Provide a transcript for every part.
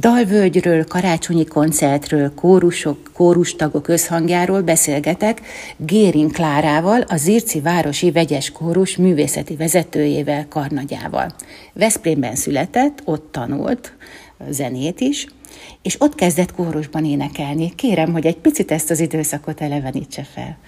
Dalvölgyről, karácsonyi koncertről, kórusok, kórustagok összhangjáról beszélgetek Gérin Klárával, a Zirci Városi Vegyes Kórus művészeti vezetőjével, Karnagyával. Veszprémben született, ott tanult zenét is, és ott kezdett kórusban énekelni. Kérem, hogy egy picit ezt az időszakot elevenítse fel.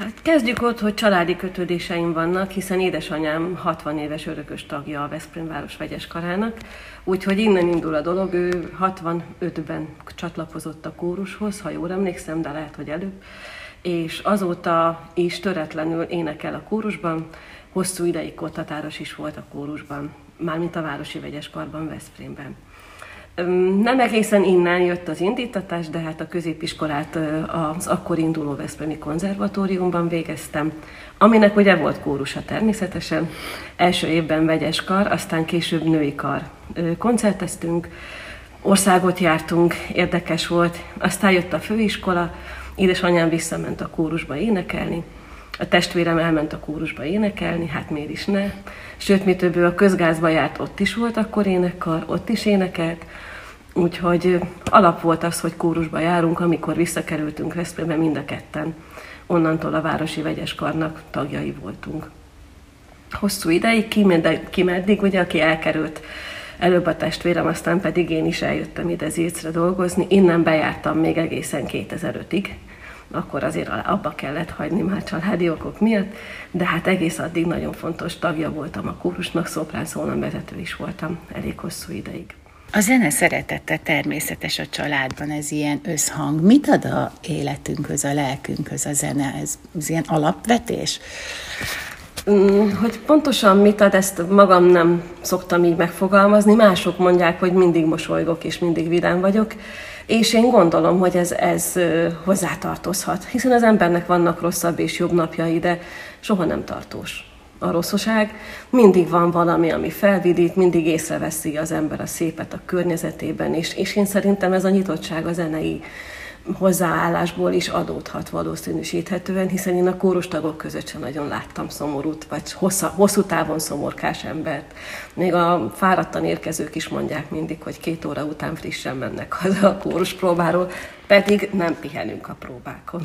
Hát kezdjük ott, hogy családi kötődéseim vannak, hiszen édesanyám 60 éves örökös tagja a Veszprém város vegyes karának, úgyhogy innen indul a dolog. Ő 65-ben csatlakozott a kórushoz, ha jól emlékszem, de lehet, hogy előbb, és azóta is töretlenül énekel a kórusban, hosszú ideig kottatáros is volt a kórusban, mármint a Városi Vegyes Karban Veszprémben. Nem egészen innen jött az indítatás, de hát a középiskolát az akkor induló Veszprémi konzervatóriumban végeztem, aminek ugye volt kórusa természetesen. Első évben vegyes kar, aztán később női kar. Koncerteztünk, országot jártunk, érdekes volt. Aztán jött a főiskola, édesanyám visszament a kórusba énekelni, a testvérem elment a kórusba énekelni, hát miért is ne. Sőt, mi több, a közgázba járt, ott is volt akkor énekkar, ott is énekelt, Úgyhogy alap volt az, hogy kórusba járunk, amikor visszakerültünk Veszprémbe mind a ketten. Onnantól a Városi Vegyes Karnak tagjai voltunk. Hosszú ideig, ki, meddig, ugye, aki elkerült előbb a testvérem, aztán pedig én is eljöttem ide Zircre dolgozni. Innen bejártam még egészen 2005-ig, akkor azért abba kellett hagyni már családi okok miatt, de hát egész addig nagyon fontos tagja voltam a kórusnak, szoprán szólam vezető is voltam elég hosszú ideig. A zene szeretete természetes a családban, ez ilyen összhang. Mit ad a életünkhöz, a lelkünkhöz a zene? Ez, ez ilyen alapvetés? Mm, hogy pontosan mit ad, ezt magam nem szoktam így megfogalmazni. Mások mondják, hogy mindig mosolygok és mindig vidám vagyok, és én gondolom, hogy ez, ez hozzátartozhat, hiszen az embernek vannak rosszabb és jobb napjai, de soha nem tartós a rosszaság, mindig van valami, ami felvidít, mindig észreveszi az ember a szépet a környezetében, és, és én szerintem ez a nyitottság a zenei hozzáállásból is adódhat valószínűsíthetően, hiszen én a kórustagok között sem nagyon láttam szomorút, vagy hossza, hosszú távon szomorkás embert. Még a fáradtan érkezők is mondják mindig, hogy két óra után frissen mennek haza a kórus próbáról, pedig nem pihenünk a próbákon.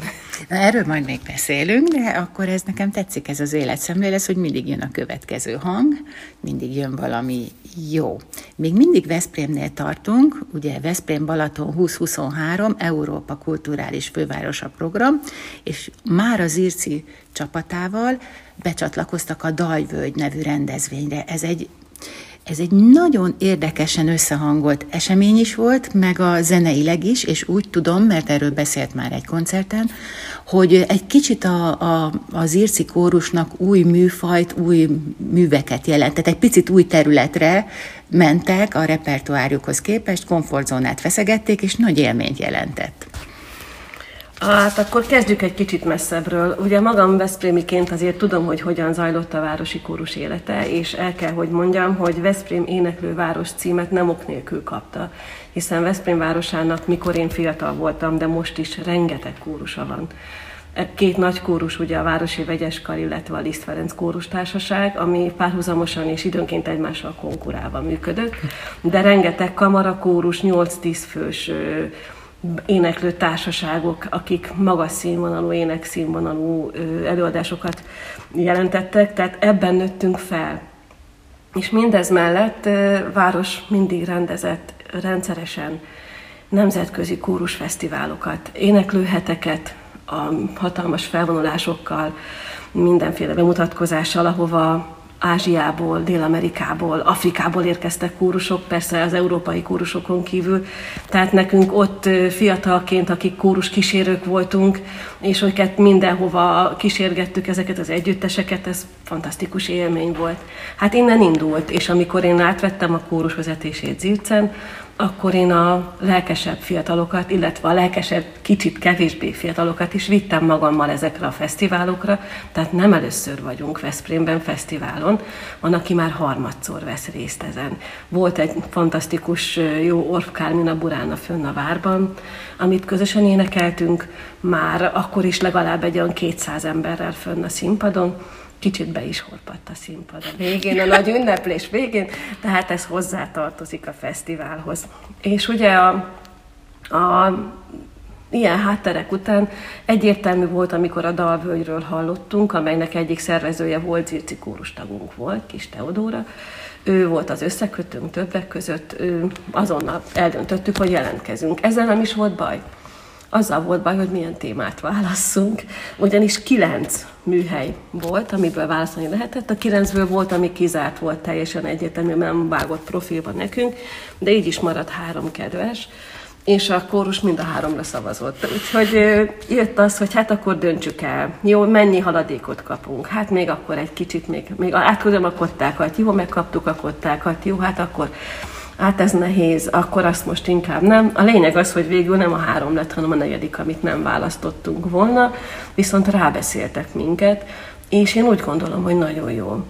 Na, erről majd még beszélünk, de akkor ez nekem tetszik ez az életszemlélet, hogy mindig jön a következő hang, mindig jön valami jó. Még mindig Veszprémnél tartunk, ugye Veszprém Balaton 2023, Európa Kulturális Fővárosa program, és már az Irci csapatával becsatlakoztak a Dajvölgy nevű rendezvényre. Ez egy ez egy nagyon érdekesen összehangolt esemény is volt, meg a zeneileg is, és úgy tudom, mert erről beszélt már egy koncerten, hogy egy kicsit a, a, az írci kórusnak új műfajt, új műveket jelent, tehát egy picit új területre mentek a repertoárjukhoz képest, komfortzónát feszegették, és nagy élményt jelentett. Hát akkor kezdjük egy kicsit messzebbről. Ugye magam Veszprémiként azért tudom, hogy hogyan zajlott a városi kórus élete, és el kell, hogy mondjam, hogy Veszprém éneklő város címet nem ok nélkül kapta, hiszen Veszprém városának, mikor én fiatal voltam, de most is rengeteg kórusa van. Két nagy kórus, ugye a Városi Vegyeskar, illetve a Liszt Ferenc kórustársaság, ami párhuzamosan és időnként egymással konkurálva működött, de rengeteg kamarakórus, 8-10 fős éneklő társaságok, akik magas színvonalú, énekszínvonalú előadásokat jelentettek, tehát ebben nőttünk fel. És mindez mellett város mindig rendezett rendszeresen nemzetközi kórusfesztiválokat, éneklőheteket, a hatalmas felvonulásokkal, mindenféle bemutatkozással, ahova Ázsiából, Dél-Amerikából, Afrikából érkeztek kórusok, persze az európai kórusokon kívül. Tehát nekünk ott fiatalként, akik kórus kísérők voltunk, és őket mindenhova kísérgettük ezeket az együtteseket, ez fantasztikus élmény volt. Hát innen indult, és amikor én átvettem a kórus vezetését Zilcen, akkor én a lelkesebb fiatalokat, illetve a lelkesebb, kicsit kevésbé fiatalokat is vittem magammal ezekre a fesztiválokra, tehát nem először vagyunk Veszprémben fesztiválon, van, aki már harmadszor vesz részt ezen. Volt egy fantasztikus jó Orf Kármina Burána fönn a várban, amit közösen énekeltünk, már akkor is legalább egy olyan 200 emberrel fönn a színpadon, kicsit be is horpadt a színpad a végén, a nagy ünneplés végén, tehát ez hozzátartozik a fesztiválhoz. És ugye a, a ilyen hátterek után egyértelmű volt, amikor a Dalvölgyről hallottunk, amelynek egyik szervezője volt, Zirci tagunk volt, Kis Teodóra. Ő volt az összekötőnk többek között, ő, azonnal eldöntöttük, hogy jelentkezünk. Ezzel nem is volt baj. Azzal volt baj, hogy milyen témát válasszunk, ugyanis kilenc műhely volt, amiből választani lehetett. A kilencből volt, ami kizárt volt teljesen egyértelmű, nem vágott profilba nekünk, de így is maradt három kedves és a kórus mind a háromra szavazott. Úgyhogy jött az, hogy hát akkor döntsük el. Jó, mennyi haladékot kapunk? Hát még akkor egy kicsit, még, még átküldöm a kottákat. Jó, megkaptuk a kottákat. Jó, hát akkor hát ez nehéz, akkor azt most inkább nem. A lényeg az, hogy végül nem a három lett, hanem a negyedik, amit nem választottunk volna, viszont rábeszéltek minket, és én úgy gondolom, hogy nagyon jó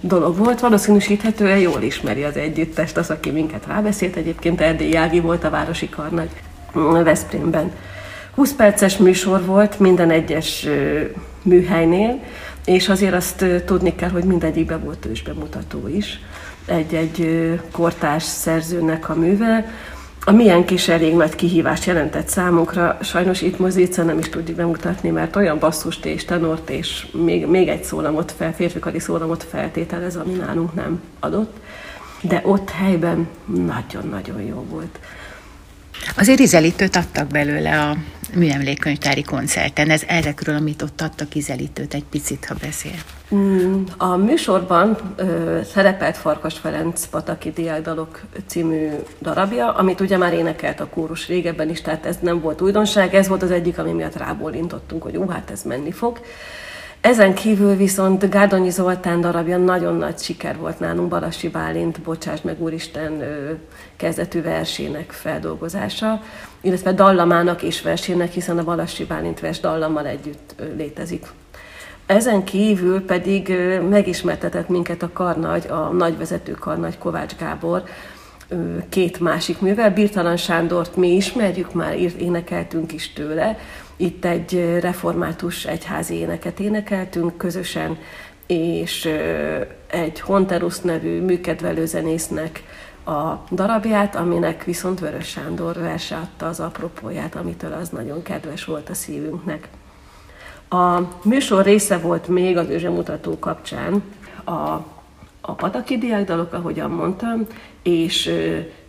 dolog volt. Valószínűsíthetően jól ismeri az együttest, az, aki minket rábeszélt. Egyébként Erdély Jági volt a Városi Karnagy Veszprémben. 20 perces műsor volt minden egyes műhelynél, és azért azt tudni kell, hogy mindegyikben volt ősbemutató is. Egy-egy kortárs szerzőnek a műve, a milyen kis elég nagy kihívást jelentett számunkra. Sajnos itt mozítsza nem is tudjuk bemutatni, mert olyan basszust és tenort és még, még egy szólamot fel, férfikari szólamot feltételez, ami nálunk nem adott. De ott helyben nagyon-nagyon jó volt. Azért ízelítőt adtak belőle a műemlékkönyvtári koncerten. Ez ezekről, amit ott adtak ízelítőt, egy picit, ha beszél. Mm, a műsorban ö, szerepelt Farkas Ferenc Pataki Diákdalok című darabja, amit ugye már énekelt a kórus régebben is, tehát ez nem volt újdonság, ez volt az egyik, ami miatt rábólintottunk, hogy ú, hát ez menni fog. Ezen kívül viszont Gárdonyi Zoltán darabja nagyon nagy siker volt nálunk, Balassi Bálint, Bocsáss meg Úristen kezdetű versének feldolgozása, illetve dallamának és versének, hiszen a Balassi Bálint vers dallammal együtt létezik. Ezen kívül pedig megismertetett minket a karnagy, a nagyvezető karnagy Kovács Gábor, két másik művel. Birtalan Sándort mi ismerjük, már énekeltünk is tőle, itt egy református egyházi éneket énekeltünk közösen, és egy Honterus nevű műkedvelő zenésznek a darabját, aminek viszont Vörös Sándor verse adta az apropóját, amitől az nagyon kedves volt a szívünknek. A műsor része volt még az őzsemutató kapcsán a a Pataki diákdalok, ahogyan mondtam, és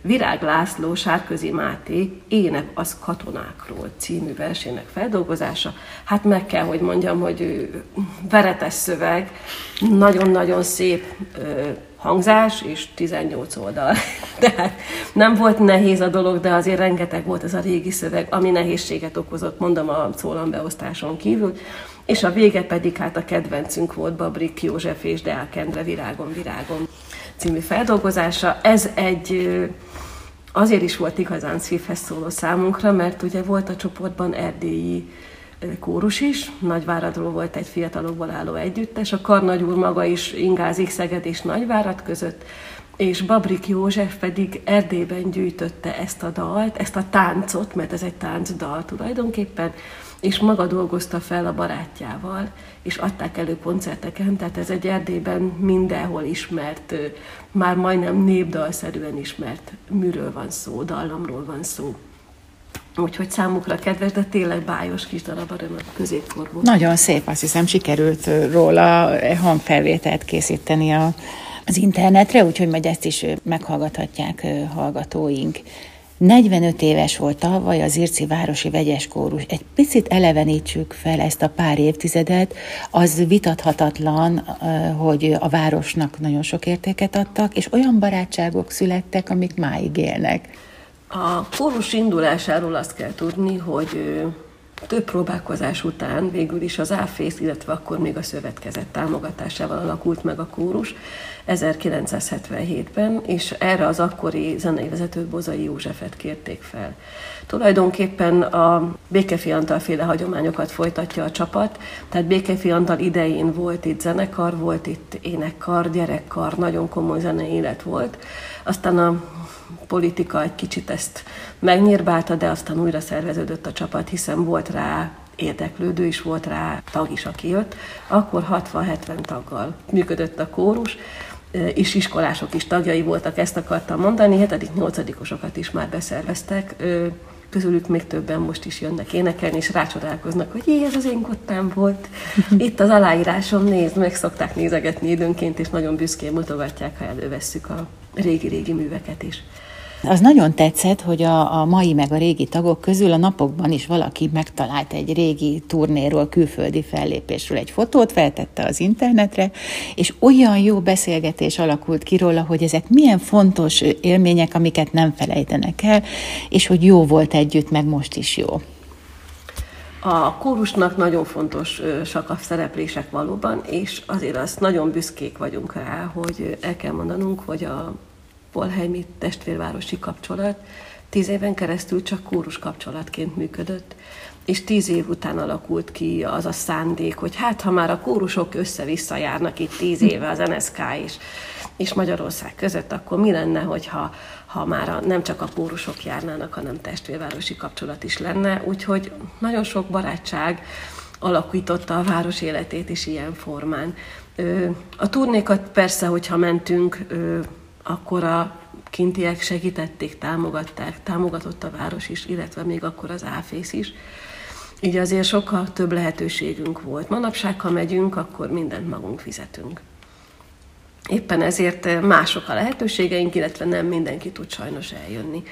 Virág László, Sárközi Máté Ének az katonákról című versének feldolgozása. Hát meg kell, hogy mondjam, hogy veretes szöveg, nagyon-nagyon szép hangzás, és 18 oldal. Tehát nem volt nehéz a dolog, de azért rengeteg volt ez a régi szöveg, ami nehézséget okozott, mondom a szólambeosztáson kívül. És a vége pedig hát a kedvencünk volt Babrik József és Deák Endre Virágon, Virágon című feldolgozása. Ez egy azért is volt igazán szívhez szóló számunkra, mert ugye volt a csoportban erdélyi kórus is, Nagyváradról volt egy fiatalokból álló együttes, a Karnagy úr maga is ingázik Szeged és Nagyvárad között, és Babrik József pedig Erdélyben gyűjtötte ezt a dalt, ezt a táncot, mert ez egy táncdal tulajdonképpen, és maga dolgozta fel a barátjával, és adták elő koncerteken, tehát ez egy Erdélyben mindenhol ismert, már majdnem népdalszerűen ismert műről van szó, dallamról van szó. Úgyhogy számukra kedves, de tényleg bájos kis darab a középkorból. Nagyon szép, azt hiszem sikerült róla hangfelvételt készíteni a, az internetre, úgyhogy majd ezt is meghallgathatják hallgatóink. 45 éves volt tavaly az Irci Városi Vegyes Kórus. Egy picit elevenítsük fel ezt a pár évtizedet. Az vitathatatlan, hogy a városnak nagyon sok értéket adtak, és olyan barátságok születtek, amik máig élnek. A kórus indulásáról azt kell tudni, hogy több próbálkozás után végül is az AFész, illetve akkor még a szövetkezet támogatásával alakult meg a kórus 1977-ben, és erre az akkori zenei vezetőt Bozai Józsefet kérték fel. Tulajdonképpen a Békefi Antal féle hagyományokat folytatja a csapat, tehát Békefi Antal idején volt itt zenekar, volt itt énekkar, gyerekkar, nagyon komoly zenei élet volt. Aztán a politika egy kicsit ezt megnyírbálta, de aztán újra szerveződött a csapat, hiszen volt rá érdeklődő is volt rá, tag is, aki jött, akkor 60-70 taggal működött a kórus, és iskolások is tagjai voltak, ezt akartam mondani, 7.-8. is már beszerveztek, közülük még többen most is jönnek énekelni, és rácsodálkoznak, hogy jé, ez az én kottám volt. Itt az aláírásom, nézd, meg szokták nézegetni időnként, és nagyon büszkén mutogatják, ha elővesszük a régi-régi műveket is. Az nagyon tetszett, hogy a, a mai meg a régi tagok közül a napokban is valaki megtalált egy régi turnéról, külföldi fellépésről egy fotót, feltette az internetre, és olyan jó beszélgetés alakult ki róla, hogy ezek milyen fontos élmények, amiket nem felejtenek el, és hogy jó volt együtt, meg most is jó. A kórusnak nagyon fontos a szereplések valóban, és azért azt nagyon büszkék vagyunk rá, hogy el kell mondanunk, hogy a Polheimi testvérvárosi kapcsolat tíz éven keresztül csak kórus kapcsolatként működött, és tíz év után alakult ki az a szándék, hogy hát ha már a kórusok össze-vissza járnak itt tíz éve az NSK és, és Magyarország között, akkor mi lenne, hogyha ha már a, nem csak a kórusok járnának, hanem testvérvárosi kapcsolat is lenne. Úgyhogy nagyon sok barátság alakította a város életét is ilyen formán. A turnékat persze, hogyha mentünk, akkor a kintiek segítették, támogatták, támogatott a város is, illetve még akkor az áfész is. Így azért sokkal több lehetőségünk volt. Manapság, ha megyünk, akkor mindent magunk fizetünk. Éppen ezért mások a lehetőségeink, illetve nem mindenki tud sajnos eljönni.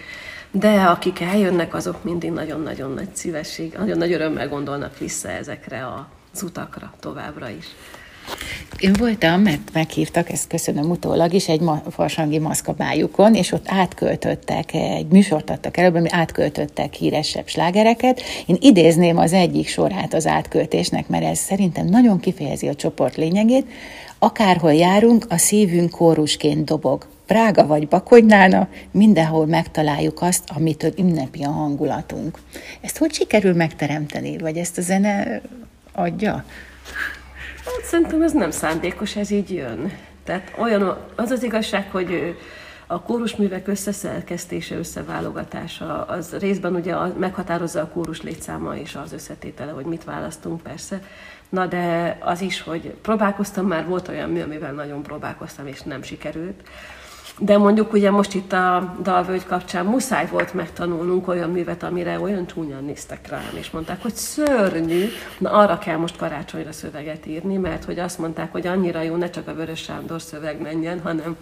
De akik eljönnek, azok mindig nagyon-nagyon nagy szívesség, nagyon nagy örömmel gondolnak vissza ezekre az utakra továbbra is. Én voltam, mert meghívtak, ezt köszönöm utólag is, egy ma- farsangi maszkabályukon, és ott átköltöttek, egy műsort adtak előbb, ami átköltöttek híresebb slágereket. Én idézném az egyik sorát az átköltésnek, mert ez szerintem nagyon kifejezi a csoport lényegét. Akárhol járunk, a szívünk kórusként dobog. Prága vagy Bakonynána, mindenhol megtaláljuk azt, amitől ünnepi a hangulatunk. Ezt hogy sikerül megteremteni? Vagy ezt a zene adja? Hát szerintem ez nem szándékos, ez így jön. Tehát olyan, az az igazság, hogy a kórusművek összeszerkesztése, összeválogatása, az részben ugye meghatározza a kórus létszáma és az összetétele, hogy mit választunk persze. Na de az is, hogy próbálkoztam már, volt olyan mű, amivel nagyon próbálkoztam, és nem sikerült. De mondjuk ugye most itt a Dalvölgy kapcsán muszáj volt megtanulnunk olyan művet, amire olyan csúnyan néztek rám, és mondták, hogy szörnyű, na arra kell most karácsonyra szöveget írni, mert hogy azt mondták, hogy annyira jó, ne csak a Vörös Sándor szöveg menjen, hanem,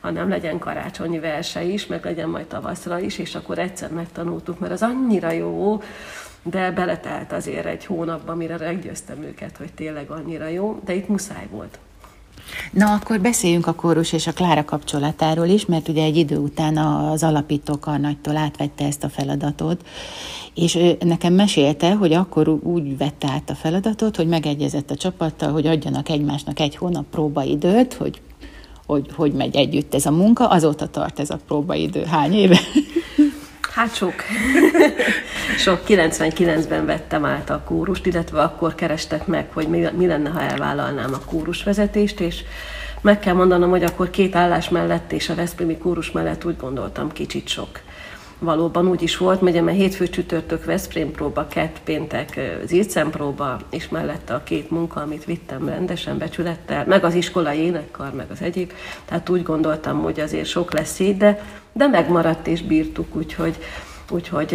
hanem legyen karácsonyi verse is, meg legyen majd tavaszra is, és akkor egyszer megtanultuk, mert az annyira jó, de beletelt azért egy hónapban, mire meggyőztem őket, hogy tényleg annyira jó, de itt muszáj volt. Na, akkor beszéljünk a kórus és a Klára kapcsolatáról is, mert ugye egy idő után az alapító karnagytól átvette ezt a feladatot, és ő nekem mesélte, hogy akkor úgy vette át a feladatot, hogy megegyezett a csapattal, hogy adjanak egymásnak egy hónap próbaidőt, hogy hogy, hogy megy együtt ez a munka, azóta tart ez a próbaidő. Hány éve? Hát sok. sok. 99-ben vettem át a kórust, illetve akkor kerestek meg, hogy mi, mi lenne, ha elvállalnám a kórusvezetést, és meg kell mondanom, hogy akkor két állás mellett és a Veszprémi kórus mellett úgy gondoltam kicsit sok valóban úgy is volt, ugye, mert hétfő csütörtök Veszprém próba, kett péntek Zircen próba, és mellette a két munka, amit vittem rendesen becsülettel, meg az iskolai énekkar, meg az egyéb. Tehát úgy gondoltam, hogy azért sok lesz így, de, de megmaradt és bírtuk, úgyhogy, úgyhogy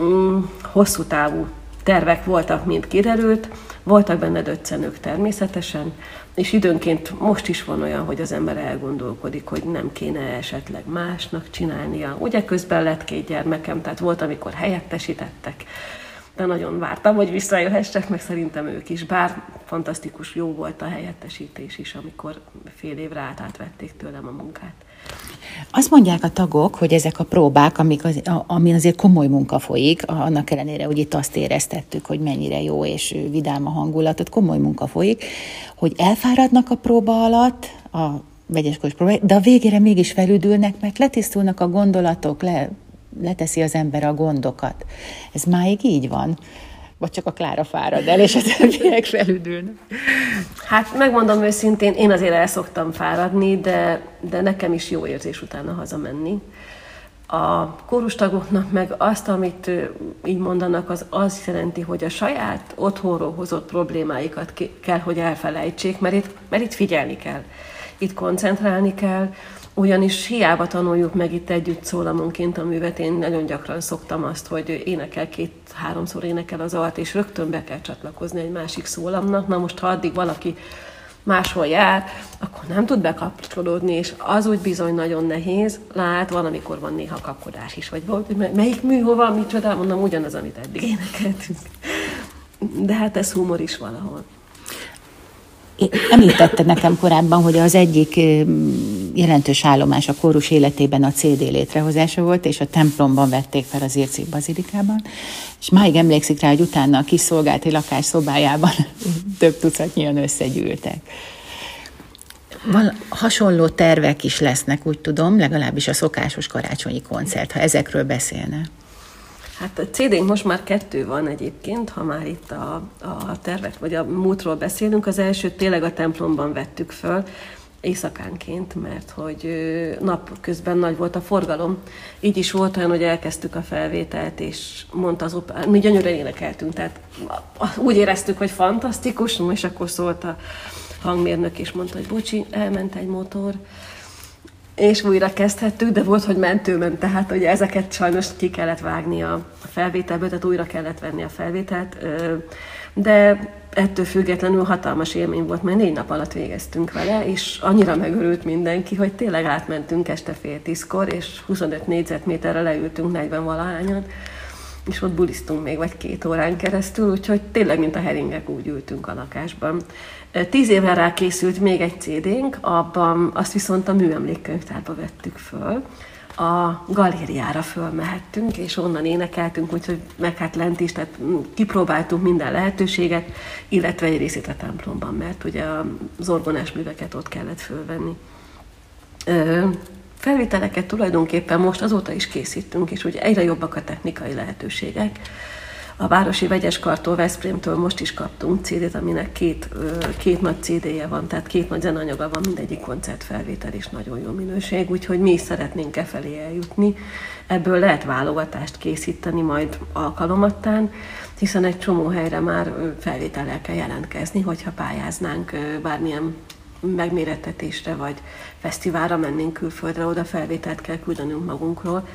mm, hosszú távú tervek voltak, mint kiderült. Voltak benne döccenők természetesen, és időnként most is van olyan, hogy az ember elgondolkodik, hogy nem kéne esetleg másnak csinálnia. Ugye közben lett két gyermekem, tehát volt, amikor helyettesítettek, de nagyon vártam, hogy visszajöhessek, meg szerintem ők is, bár fantasztikus jó volt a helyettesítés is, amikor fél évre át átvették tőlem a munkát. Azt mondják a tagok, hogy ezek a próbák, amik az, amin azért komoly munka folyik, annak ellenére, hogy itt azt éreztettük, hogy mennyire jó és vidám a hangulatot, komoly munka folyik, hogy elfáradnak a próba alatt, a vegyeskos próba, de a végére mégis felüdülnek, mert letisztulnak a gondolatok, le, leteszi az ember a gondokat. Ez máig így van? Vagy csak a Klára fárad el, és a többiek felüdülnek? Hát megmondom őszintén, én azért el szoktam fáradni, de, de nekem is jó érzés utána hazamenni. A kórustagoknak meg azt, amit így mondanak, az az jelenti, hogy a saját otthonról hozott problémáikat kell, hogy elfelejtsék, mert itt, mert itt figyelni kell, itt koncentrálni kell, ugyanis hiába tanuljuk meg itt együtt szólamonként a művet, én nagyon gyakran szoktam azt, hogy énekel két-háromszor énekel az alt, és rögtön be kell csatlakozni egy másik szólamnak. Na most, ha addig valaki máshol jár, akkor nem tud bekapcsolódni, és az úgy bizony nagyon nehéz. Lát, van, amikor van néha kapkodás is, vagy melyik mű, hova, micsoda, mondom, ugyanaz, amit eddig énekeltünk. De hát ez humor is valahol. Említette nekem korábban, hogy az egyik jelentős állomás a kórus életében a CD létrehozása volt, és a templomban vették fel az Ircik bazilikában, és máig emlékszik rá, hogy utána a kiszolgálti lakás szobájában több tucatnyian összegyűltek. Val- hasonló tervek is lesznek, úgy tudom, legalábbis a szokásos karácsonyi koncert, ha ezekről beszélne. Hát a cd most már kettő van egyébként, ha már itt a, a tervek vagy a múltról beszélünk. Az elsőt tényleg a templomban vettük föl, éjszakánként, mert hogy nap közben nagy volt a forgalom. Így is volt olyan, hogy elkezdtük a felvételt, és mondta az opera, mi gyönyörűen énekeltünk, tehát úgy éreztük, hogy fantasztikus, és akkor szólt a hangmérnök, és mondta, hogy bocsi, elment egy motor, és újra kezdhettük, de volt, hogy mentőment, tehát hogy ezeket sajnos ki kellett vágni a felvételből, tehát újra kellett venni a felvételt, de ettől függetlenül hatalmas élmény volt, mert négy nap alatt végeztünk vele, és annyira megörült mindenki, hogy tényleg átmentünk este fél tízkor, és 25 négyzetméterre leültünk 40 valahányan, és ott bulisztunk még vagy két órán keresztül, úgyhogy tényleg, mint a heringek úgy ültünk a lakásban. Tíz évvel rá készült még egy CD-nk, abban azt viszont a műemlékkönyvtárba vettük föl, a galériára fölmehettünk, és onnan énekeltünk, úgyhogy meg hát lent is, tehát kipróbáltunk minden lehetőséget, illetve egy részét a templomban, mert ugye az orgonás műveket ott kellett fölvenni. Felvételeket tulajdonképpen most azóta is készítünk, és ugye egyre jobbak a technikai lehetőségek. A Városi Vegyes Kartól, Veszprémtől most is kaptunk CD-t, aminek két, két nagy CD-je van, tehát két nagy zenanyaga van, mindegyik koncertfelvétel is nagyon jó minőség, úgyhogy mi is szeretnénk e felé eljutni. Ebből lehet válogatást készíteni majd alkalomattán, hiszen egy csomó helyre már felvétellel kell jelentkezni, hogyha pályáznánk bármilyen megmérettetésre vagy fesztiválra mennénk külföldre, oda felvételt kell küldenünk magunkról.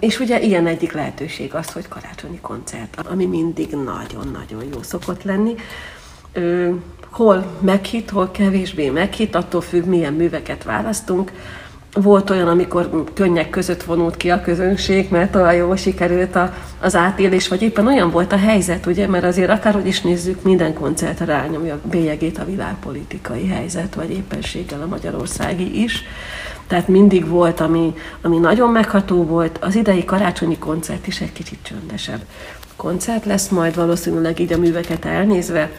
És ugye ilyen egyik lehetőség az, hogy karácsonyi koncert, ami mindig nagyon-nagyon jó szokott lenni. Hol meghit, hol kevésbé meghit, attól függ, milyen műveket választunk. Volt olyan, amikor könnyek között vonult ki a közönség, mert olyan jól sikerült a, az átélés, vagy éppen olyan volt a helyzet, ugye, mert azért akárhogy is nézzük, minden koncert rányomja bélyegét a világpolitikai helyzet, vagy éppenséggel a magyarországi is. Tehát mindig volt, ami, ami nagyon megható volt. Az idei karácsonyi koncert is egy kicsit csöndesebb koncert lesz, majd valószínűleg így a műveket elnézve,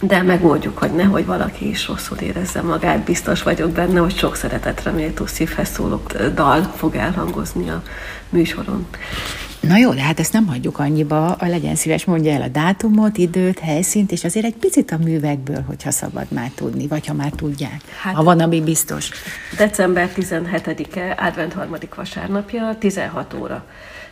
de megoldjuk, hogy nehogy valaki is rosszul érezze magát. Biztos vagyok benne, hogy sok szeretetre méltó szívhez szóló dal fog elhangozni a műsoron. Na jó, de hát ezt nem hagyjuk annyiba, a legyen szíves, mondja el a dátumot, időt, helyszínt, és azért egy picit a művekből, hogyha szabad már tudni, vagy ha már tudják, hát, ha van, ami biztos. December 17-e, advent harmadik vasárnapja, 16 óra.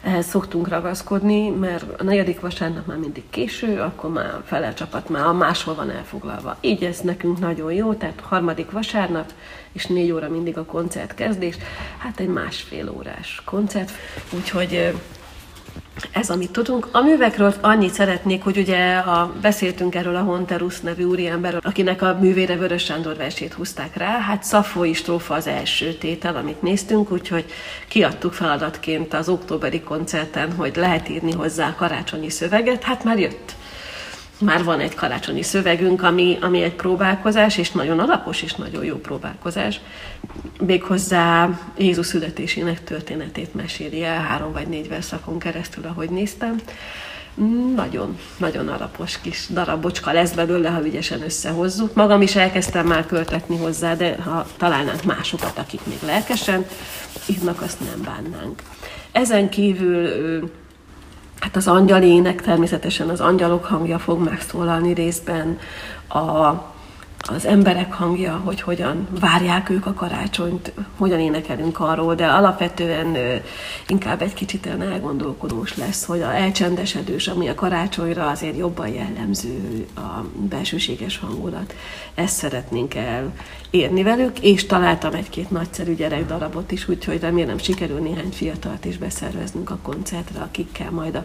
Ehhez szoktunk ragaszkodni, mert a negyedik vasárnap már mindig késő, akkor már fele csapat már máshol van elfoglalva. Így ez nekünk nagyon jó, tehát harmadik vasárnap, és négy óra mindig a koncert kezdés, hát egy másfél órás koncert, úgyhogy ez, amit tudunk. A művekről annyit szeretnék, hogy ugye a, beszéltünk erről a Honterus nevű úriemberről, akinek a művére Vörös Sándor versét húzták rá. Hát Szafói strófa az első tétel, amit néztünk, úgyhogy kiadtuk feladatként az októberi koncerten, hogy lehet írni hozzá karácsonyi szöveget. Hát már jött már van egy karácsonyi szövegünk, ami, ami egy próbálkozás, és nagyon alapos és nagyon jó próbálkozás. Méghozzá Jézus születésének történetét meséli el három vagy négy verszakon keresztül, ahogy néztem. Nagyon, nagyon alapos kis darabocska lesz belőle, ha ügyesen összehozzuk. Magam is elkezdtem már költetni hozzá, de ha találnánk másokat, akik még lelkesen írnak, azt nem bánnánk. Ezen kívül Hát az angyalének természetesen az angyalok hangja fog megszólalni részben, a az emberek hangja, hogy hogyan várják ők a karácsonyt, hogyan énekelünk arról, de alapvetően inkább egy kicsit olyan elgondolkodós lesz, hogy a elcsendesedős, ami a karácsonyra azért jobban jellemző a belsőséges hangulat. Ezt szeretnénk elérni velük, és találtam egy-két nagyszerű gyerekdarabot is, úgyhogy remélem sikerül néhány fiatalt is beszerveznünk a koncertre, akikkel majd a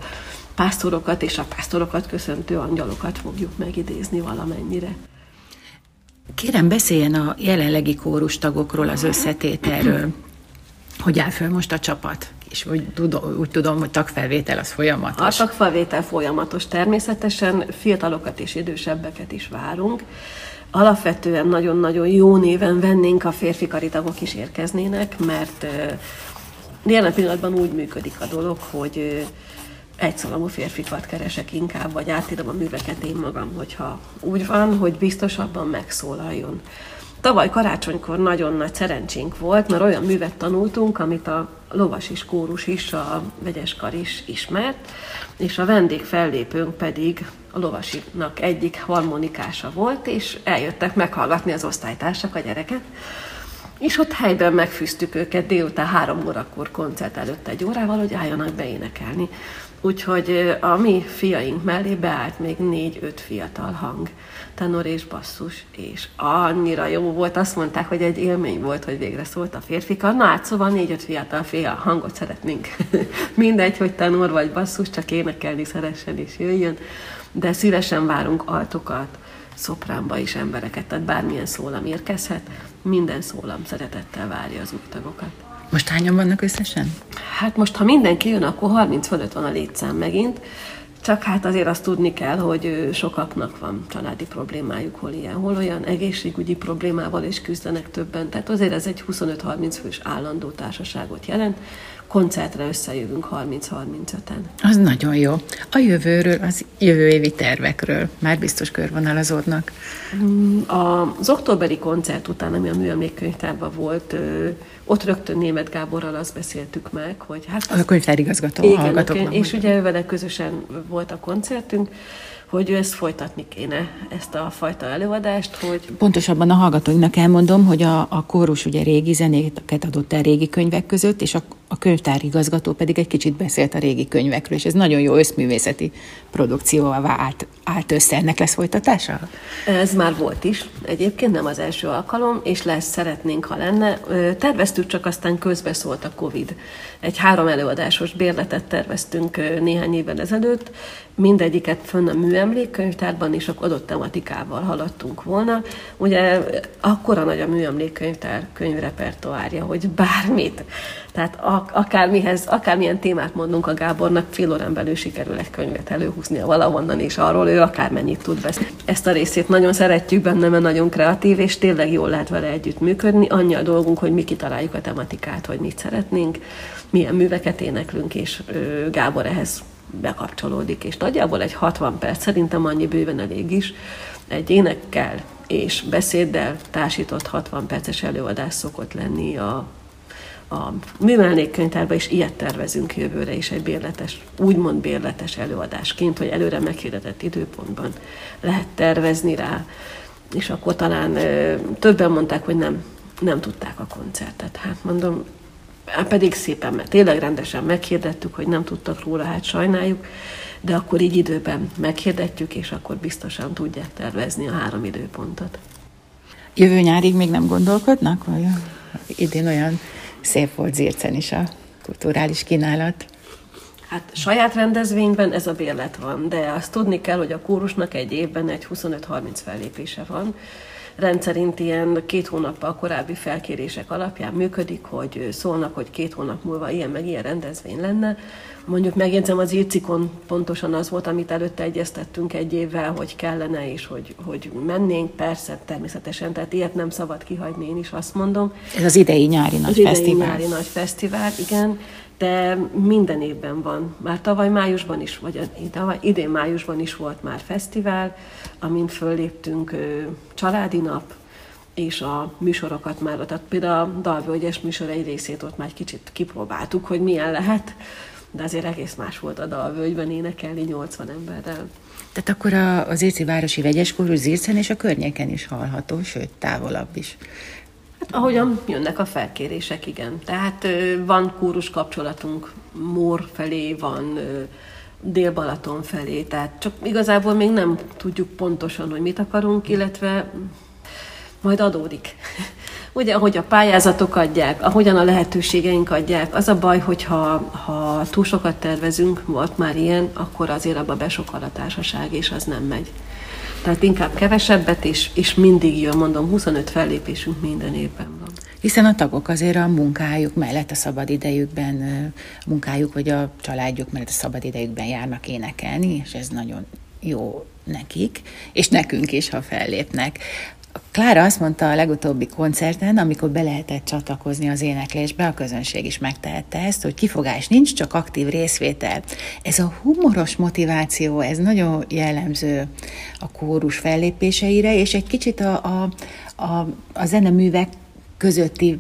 pásztorokat és a pásztorokat köszöntő angyalokat fogjuk megidézni valamennyire. Kérem, beszéljen a jelenlegi kórustagokról, az összetételről. Hogy áll föl most a csapat? És úgy tudom, úgy tudom, hogy tagfelvétel az folyamatos. A tagfelvétel folyamatos. Természetesen fiatalokat és idősebbeket is várunk. Alapvetően nagyon-nagyon jó néven vennénk, a férfi karitagok is érkeznének, mert jelen pillanatban úgy működik a dolog, hogy egyszalamú férfikat keresek inkább, vagy átírom a műveket én magam, hogyha úgy van, hogy biztosabban megszólaljon. Tavaly karácsonykor nagyon nagy szerencsénk volt, mert olyan művet tanultunk, amit a lovas is, kórus is, a vegyes kar is ismert, és a vendég fellépőnk pedig a lovasinak egyik harmonikása volt, és eljöttek meghallgatni az osztálytársak, a gyereket, és ott helyben megfűztük őket délután három órakor koncert előtt egy órával, hogy álljanak beénekelni. Úgyhogy a mi fiaink mellé beállt még négy-öt fiatal hang, tenor és basszus, és annyira jó volt, azt mondták, hogy egy élmény volt, hogy végre szólt a férfika. Na hát szóval négy-öt fiatal fia hangot szeretnénk. Mindegy, hogy tenor vagy basszus, csak énekelni szeressen és jöjjön, de szívesen várunk altokat, szopránba is embereket, tehát bármilyen szólam érkezhet, minden szólam szeretettel várja az új. Most hányan vannak összesen? Hát most, ha mindenki jön, akkor 30 fölött van a létszám megint. Csak hát azért azt tudni kell, hogy sokaknak van családi problémájuk, hol ilyen, hol olyan egészségügyi problémával is küzdenek többen. Tehát azért ez egy 25-30 fős állandó társaságot jelent. Koncertre összejövünk 30-35-en. Az nagyon jó. A jövőről, az jövő évi tervekről már biztos körvonalazódnak. Mm, az októberi koncert után, ami a műemlékkönyvtárban volt, ott rögtön német Gáborral azt beszéltük meg, hogy hát... A könyvtárigazgató igen, igen, és ugye vele közösen volt a koncertünk, hogy ezt folytatni kéne, ezt a fajta előadást, hogy... Pontosabban a hallgatóinak elmondom, hogy a, a kórus ugye régi zenéket adott el régi könyvek között, és a, a könyvtárigazgató pedig egy kicsit beszélt a régi könyvekről, és ez nagyon jó összművészeti produkcióval állt, állt össze. Ennek lesz folytatása? Ez már volt is. Egyébként nem az első alkalom, és lesz, szeretnénk, ha lenne. Terveztük, csak aztán közbeszólt a Covid. Egy három előadásos bérletet terveztünk néhány évvel ezelőtt, mindegyiket fönn a műemlékkönyvtárban és akkor adott tematikával haladtunk volna. Ugye akkora nagy a műemlékkönyvtár könyvrepertoárja, hogy bármit, tehát akármihez, akármilyen témát mondunk a Gábornak, fél órán belül sikerül egy könyvet előhúznia valahonnan, és arról ő akármennyit tud beszélni. Ezt a részét nagyon szeretjük benne, mert nagyon kreatív, és tényleg jól lehet vele együtt működni. Annyi a dolgunk, hogy mi kitaláljuk a tematikát, hogy mit szeretnénk, milyen műveket éneklünk, és Gábor ehhez bekapcsolódik, és nagyjából egy 60 perc, szerintem annyi bőven elég is, egy énekkel és beszéddel társított 60 perces előadás szokott lenni a, a művelnékkönyvtárban, és ilyet tervezünk jövőre is egy bérletes, úgymond bérletes előadásként, hogy előre meghirdetett időpontban lehet tervezni rá, és akkor talán ö, többen mondták, hogy nem, nem tudták a koncertet. Hát mondom, Hát pedig szépen, mert tényleg rendesen meghirdettük, hogy nem tudtak róla, hát sajnáljuk, de akkor így időben meghirdetjük, és akkor biztosan tudják tervezni a három időpontot. Jövő nyárig még nem gondolkodnak? Vagy idén olyan szép volt Zircen is a kulturális kínálat. Hát saját rendezvényben ez a bérlet van, de azt tudni kell, hogy a kórusnak egy évben egy 25-30 fellépése van, rendszerint ilyen két hónappal korábbi felkérések alapján működik, hogy szólnak, hogy két hónap múlva ilyen meg ilyen rendezvény lenne. Mondjuk megjegyzem, az írcikon pontosan az volt, amit előtte egyeztettünk egy évvel, hogy kellene, és hogy, hogy mennénk, persze, természetesen, tehát ilyet nem szabad kihagyni, én is azt mondom. Ez az idei nyári nagy az fesztivál. idei nyári nagy fesztivál, igen de minden évben van. Már tavaly májusban is, vagy tavaly, idén májusban is volt már fesztivál, amin fölléptünk családi nap, és a műsorokat már, tehát például a Dalvölgyes műsor egy részét ott már kicsit kipróbáltuk, hogy milyen lehet, de azért egész más volt a Dalvölgyben énekelni 80 emberrel. Tehát akkor a, az Érci Városi Vegyeskórú Zircen és a környéken is hallható, sőt, távolabb is. Ahogyan jönnek a felkérések, igen. Tehát van kórus kapcsolatunk Mór felé, van Dél-Balaton felé, tehát csak igazából még nem tudjuk pontosan, hogy mit akarunk, illetve majd adódik. Ugye, ahogy a pályázatok adják, ahogyan a lehetőségeink adják, az a baj, hogyha ha túl sokat tervezünk, volt már ilyen, akkor azért abba besokal a társaság, és az nem megy. Tehát inkább kevesebbet, és, és mindig jön, mondom, 25 fellépésünk minden évben van. Hiszen a tagok azért a munkájuk mellett a szabad idejükben, a munkájuk vagy a családjuk mellett a szabad idejükben járnak énekelni, és ez nagyon jó nekik, és nekünk is, ha fellépnek. Klára azt mondta a legutóbbi koncerten, amikor be lehetett csatlakozni az éneklésbe, a közönség is megtehette ezt, hogy kifogás nincs, csak aktív részvétel. Ez a humoros motiváció, ez nagyon jellemző a kórus fellépéseire, és egy kicsit a, a, a, a zeneművek közötti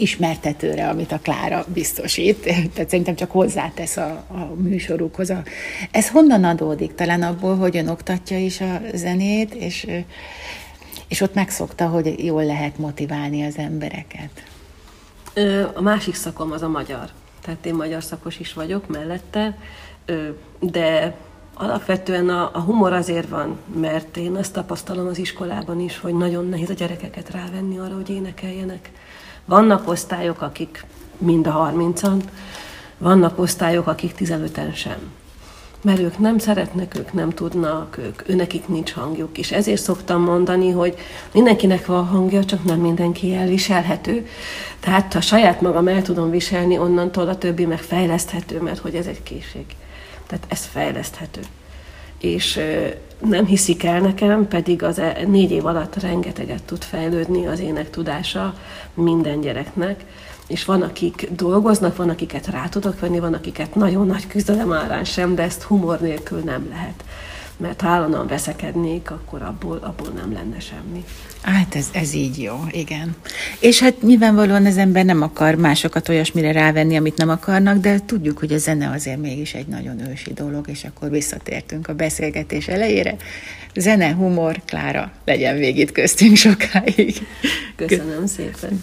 ismertetőre, amit a Klára biztosít, tehát szerintem csak hozzátesz a, a műsorukhoz. Ez honnan adódik? Talán abból, hogy ön oktatja is a zenét, és, és ott megszokta, hogy jól lehet motiválni az embereket. A másik szakom az a magyar. Tehát én magyar szakos is vagyok mellette, de alapvetően a, a humor azért van, mert én azt tapasztalom az iskolában is, hogy nagyon nehéz a gyerekeket rávenni arra, hogy énekeljenek. Vannak osztályok, akik mind a 30-an, vannak osztályok, akik 15-en sem. Mert ők nem szeretnek, ők nem tudnak, ők, őnekik nincs hangjuk. És ezért szoktam mondani, hogy mindenkinek van hangja, csak nem mindenki elviselhető. Tehát ha saját magam el tudom viselni, onnantól a többi meg fejleszthető, mert hogy ez egy készség. Tehát ez fejleszthető. És nem hiszik el nekem, pedig az e, négy év alatt rengeteget tud fejlődni az ének tudása minden gyereknek, és van, akik dolgoznak, van, akiket rá tudok venni, van, akiket nagyon nagy küzdelem árán sem, de ezt humor nélkül nem lehet mert ha állandóan veszekednék, akkor abból, abból nem lenne semmi. Hát ez, ez így jó, igen. És hát nyilvánvalóan az ember nem akar másokat olyasmire rávenni, amit nem akarnak, de tudjuk, hogy a zene azért mégis egy nagyon ősi dolog, és akkor visszatértünk a beszélgetés elejére. Zene, humor, Klára, legyen végig köztünk sokáig. Köszönöm szépen.